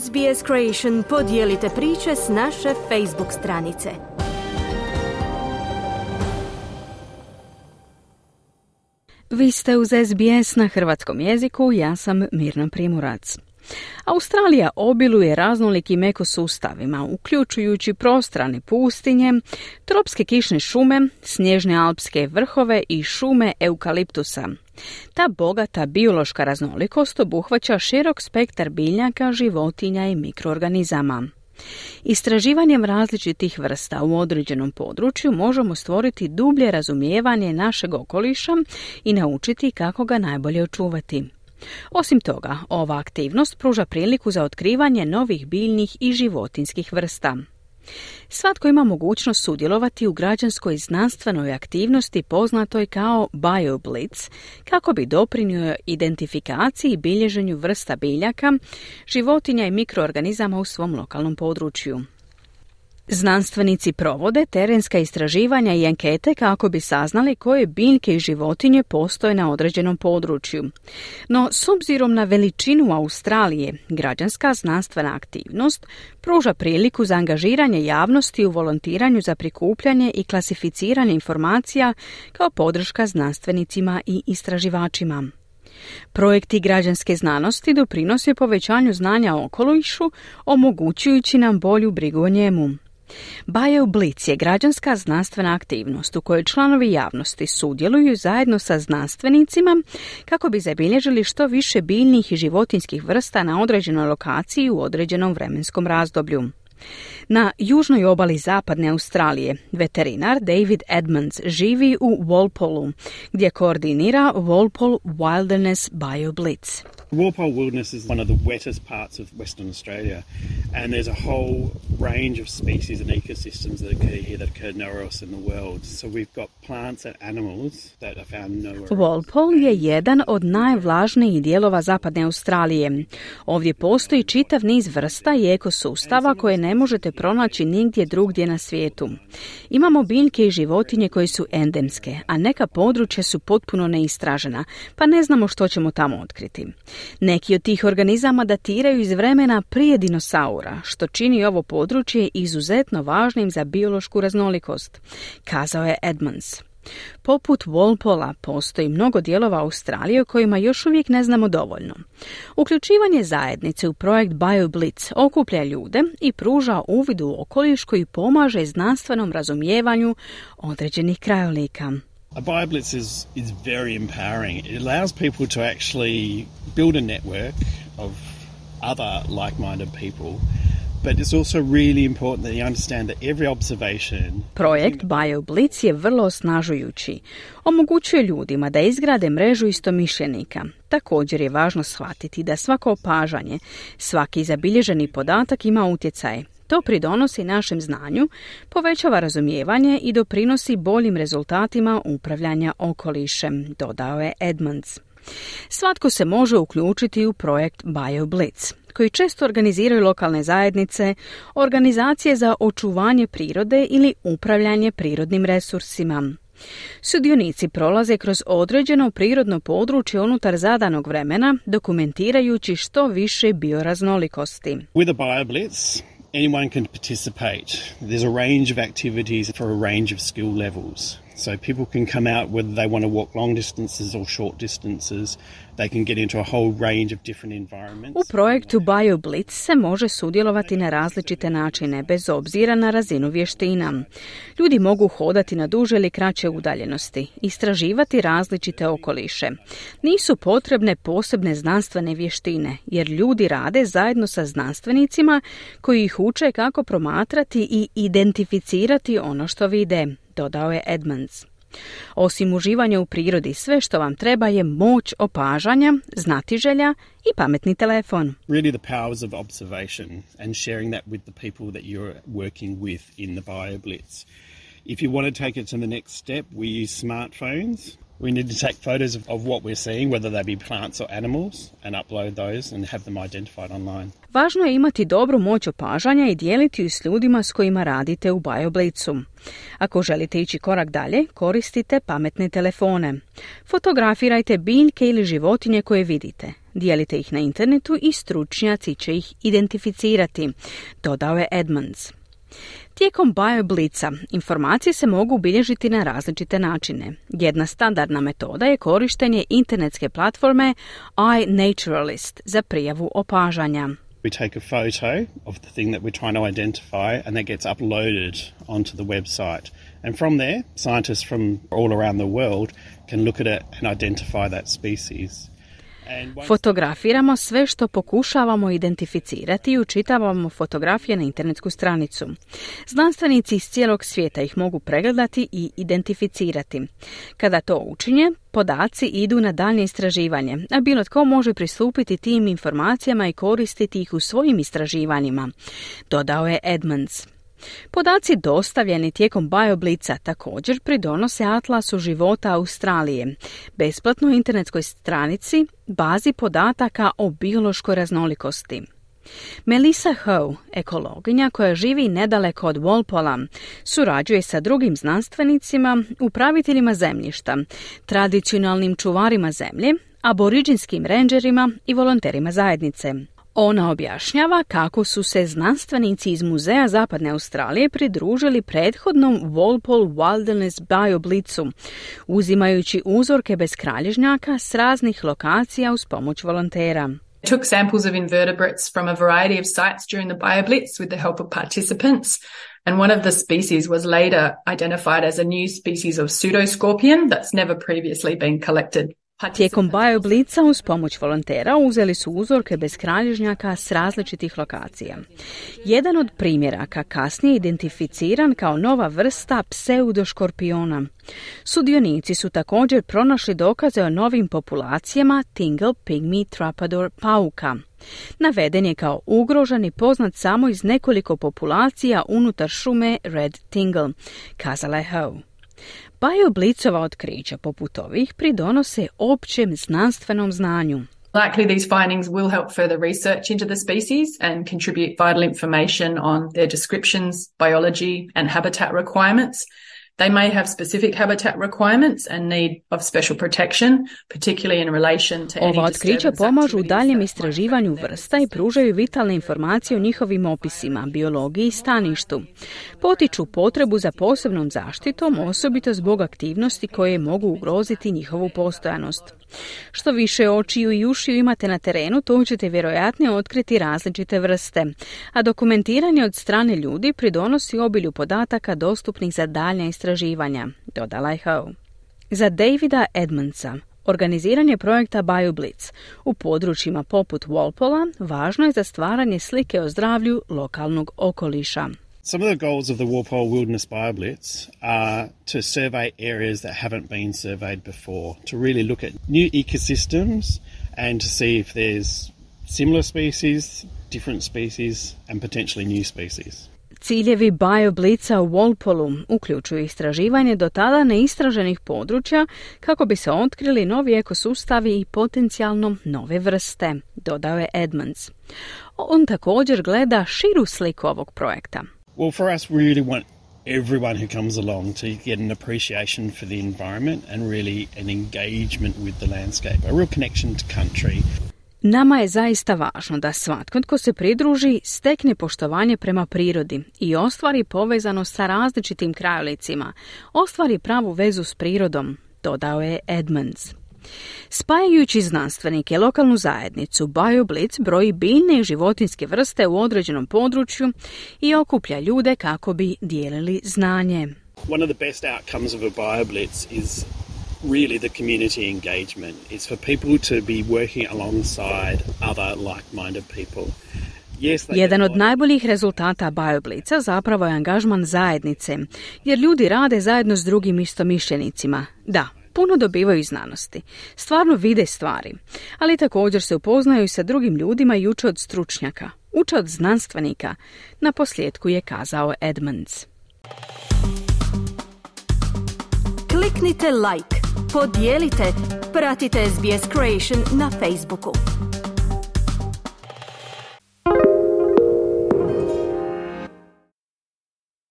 SBS Creation podijelite priče s naše Facebook stranice. Vi ste uz SBS na hrvatskom jeziku, ja sam Mirna Primurac. Australija obiluje raznolikim ekosustavima, uključujući prostrane pustinje, tropske kišne šume, snježne alpske vrhove i šume eukaliptusa. Ta bogata biološka raznolikost obuhvaća širok spektar biljaka, životinja i mikroorganizama. Istraživanjem različitih vrsta u određenom području možemo stvoriti dublje razumijevanje našeg okoliša i naučiti kako ga najbolje očuvati. Osim toga, ova aktivnost pruža priliku za otkrivanje novih biljnih i životinskih vrsta. Svatko ima mogućnost sudjelovati u građanskoj znanstvenoj aktivnosti poznatoj kao BioBlitz, kako bi doprinio identifikaciji i bilježenju vrsta biljaka, životinja i mikroorganizama u svom lokalnom području. Znanstvenici provode terenska istraživanja i ankete kako bi saznali koje biljke i životinje postoje na određenom području. No, s obzirom na veličinu Australije, građanska znanstvena aktivnost pruža priliku za angažiranje javnosti u volontiranju za prikupljanje i klasificiranje informacija kao podrška znanstvenicima i istraživačima. Projekti građanske znanosti doprinose povećanju znanja o okolišu, omogućujući nam bolju brigu o njemu. BioBlitz je građanska znanstvena aktivnost u kojoj članovi javnosti sudjeluju zajedno sa znanstvenicima kako bi zabilježili što više biljnih i životinskih vrsta na određenoj lokaciji u određenom vremenskom razdoblju. Na južnoj obali zapadne Australije veterinar David Edmonds živi u Walpolu, gdje koordinira Walpole Wilderness BioBlitz. Walpole Wilderness is one of the wettest parts of Western Australia, and there's a whole range of species and ecosystems that occur here that occur nowhere else in the world. So we've got plants and animals that are found nowhere Walpole je jedan od najvlažnijih dijelova zapadne Australije. Ovdje postoji čitav niz vrsta i ekosustava koje ne možete pronaći nigdje drugdje na svijetu. Imamo biljke i životinje koje su endemske, a neka područja su potpuno neistražena, pa ne znamo što ćemo tamo otkriti. Neki od tih organizama datiraju iz vremena prije dinosaura, što čini ovo područje izuzetno važnim za biološku raznolikost, kazao je Edmonds. Poput Walpola postoji mnogo dijelova Australije o kojima još uvijek ne znamo dovoljno. Uključivanje zajednice u projekt BioBlitz okuplja ljude i pruža uvid u okoliš koji pomaže znanstvenom razumijevanju određenih krajolika. A BioBlitz is, is very empowering. It allows people to actually build a network of other like-minded people Projekt BioBlitz je vrlo osnažujući. Omogućuje ljudima da izgrade mrežu istomišljenika. Također je važno shvatiti da svako opažanje, svaki zabilježeni podatak ima utjecaj. To pridonosi našem znanju, povećava razumijevanje i doprinosi boljim rezultatima upravljanja okolišem, dodao je Edmonds. Svatko se može uključiti u projekt BioBlitz, koji često organiziraju lokalne zajednice, organizacije za očuvanje prirode ili upravljanje prirodnim resursima. Sudionici prolaze kroz određeno prirodno područje unutar zadanog vremena, dokumentirajući što više bioraznolikosti. With a BioBlitz, anyone can participate. There's a range of activities for a range of skill levels. So people can come out whether they want to walk long distances or short distances. They can get into a whole range of different environments. U projektu BioBlitz se može sudjelovati na različite načine, bez obzira na razinu vještina. Ljudi mogu hodati na duže ili kraće udaljenosti, istraživati različite okoliše. Nisu potrebne posebne znanstvene vještine, jer ljudi rade zajedno sa znanstvenicima koji ih uče kako promatrati i identificirati ono što vide dodao je Edmonds. Osim uživanja u prirodi, sve što vam treba je moć opažanja, znatiželja i pametni telefon. Really the powers of observation and sharing that with the people that you're working with in the BioBlitz. If you want to take it to the next step, we use smartphones We need to take photos of, of what we're seeing, whether they be plants or animals, and upload those and have them identified online. Važno je imati dobru moć opažanja i dijeliti ju s ljudima s kojima radite u BioBlitzu. Ako želite ići korak dalje, koristite pametne telefone. Fotografirajte biljke ili životinje koje vidite. Dijelite ih na internetu i stručnjaci će ih identificirati, dodao je Edmonds. Tijekom BioBlitza informacije se mogu bilježiti na različite načine. Jedna standardna metoda je korištenje internetske platforme iNaturalist za prijavu opažanja. We take a photo of the thing that we're trying to identify and that gets uploaded onto the website. And from there, scientists from all around the world can look at it and identify that species. Fotografiramo sve što pokušavamo identificirati i učitavamo fotografije na internetsku stranicu. Znanstvenici iz cijelog svijeta ih mogu pregledati i identificirati. Kada to učinje, podaci idu na daljnje istraživanje, a bilo tko može pristupiti tim informacijama i koristiti ih u svojim istraživanjima, dodao je Edmonds. Podaci dostavljeni tijekom BioBlica također pridonose Atlasu života Australije, besplatnoj internetskoj stranici, bazi podataka o biološkoj raznolikosti. Melissa Howe, ekologinja koja živi nedaleko od Walpola, surađuje sa drugim znanstvenicima, upraviteljima zemljišta, tradicionalnim čuvarima zemlje, aboriđinskim rangerima i volonterima zajednice. Ona objašnjava kako su se znanstvenici iz Muzeja Zapadne Australije pridružili prethodnom Walpole Wilderness BioBlitzu, uzimajući uzorke bez kralježnjaka s raznih lokacija uz pomoć volontera. took samples of invertebrates from a variety of sites during the BioBlitz with the help of participants. And one of the species was later identified as a new species of pseudoscorpion that's never previously been collected. Tijekom BioBlitza uz pomoć volontera uzeli su uzorke bez kralježnjaka s različitih lokacija. Jedan od primjeraka kasnije identificiran kao nova vrsta pseudoškorpiona. Sudionici su također pronašli dokaze o novim populacijama Tingle Pygmy Trapador pauka. Naveden je kao ugrožen i poznat samo iz nekoliko populacija unutar šume Red Tingle, kazala je Howe. Bajoblicova otkrića poput ovih pridonose općem znanstvenom znanju. Likely these findings will help further research into the species and contribute vital information on their descriptions, biology and habitat requirements They may have specific habitat requirements and need of special protection, particularly in relation to Ova otkrića pomažu u daljem istraživanju vrsta i pružaju vitalne informacije o njihovim opisima, biologiji i staništu. Potiču potrebu za posebnom zaštitom, osobito zbog aktivnosti koje mogu ugroziti njihovu postojanost. Što više očiju i ušiju imate na terenu, to ćete vjerojatnije otkriti različite vrste, a dokumentiranje od strane ljudi pridonosi obilju podataka dostupnih za daljnja istraživanja, dodala je Howe. Za Davida Edmondsa, Organiziranje projekta BioBlitz u područjima poput Walpola važno je za stvaranje slike o zdravlju lokalnog okoliša. Some of the goals of the Walpole Wilderness BioBlitz are to survey areas that haven't been surveyed before, to really look at new ecosystems and to see if there's similar species, different species, and potentially new species. Ciljevi BioBlitza u Walpolu uključuju istraživanje do tada neistraženih područja kako bi se otkrili novi ekosustavi i potencijalno nove vrste, dodao je Edmonds. On također gleda širu sliku ovog projekta. Well, for us, we really want everyone who comes along to get an appreciation for the environment and really an engagement with the landscape, a real connection to country. Nama je zaista važno da svatko tko se pridruži stekne poštovanje prema prirodi i ostvari povezano sa različitim krajolicima, ostvari pravu vezu s prirodom, dodao je Edmonds. Spajajući znanstvenike lokalnu zajednicu, BioBlitz broji biljne i životinske vrste u određenom području i okuplja ljude kako bi dijelili znanje. One of the best outcomes of a BioBlitz is really the community engagement. It's for people to be working alongside other like-minded people. Jedan od najboljih rezultata BioBlitza zapravo je angažman zajednice, jer ljudi rade zajedno s drugim istomišljenicima. Da, puno dobivaju iz znanosti. Stvarno vide stvari, ali također se upoznaju sa drugim ljudima i uče od stručnjaka. Uče od znanstvenika, na posljedku je kazao Edmonds. Kliknite like, podijelite, pratite SBS Creation na Facebooku.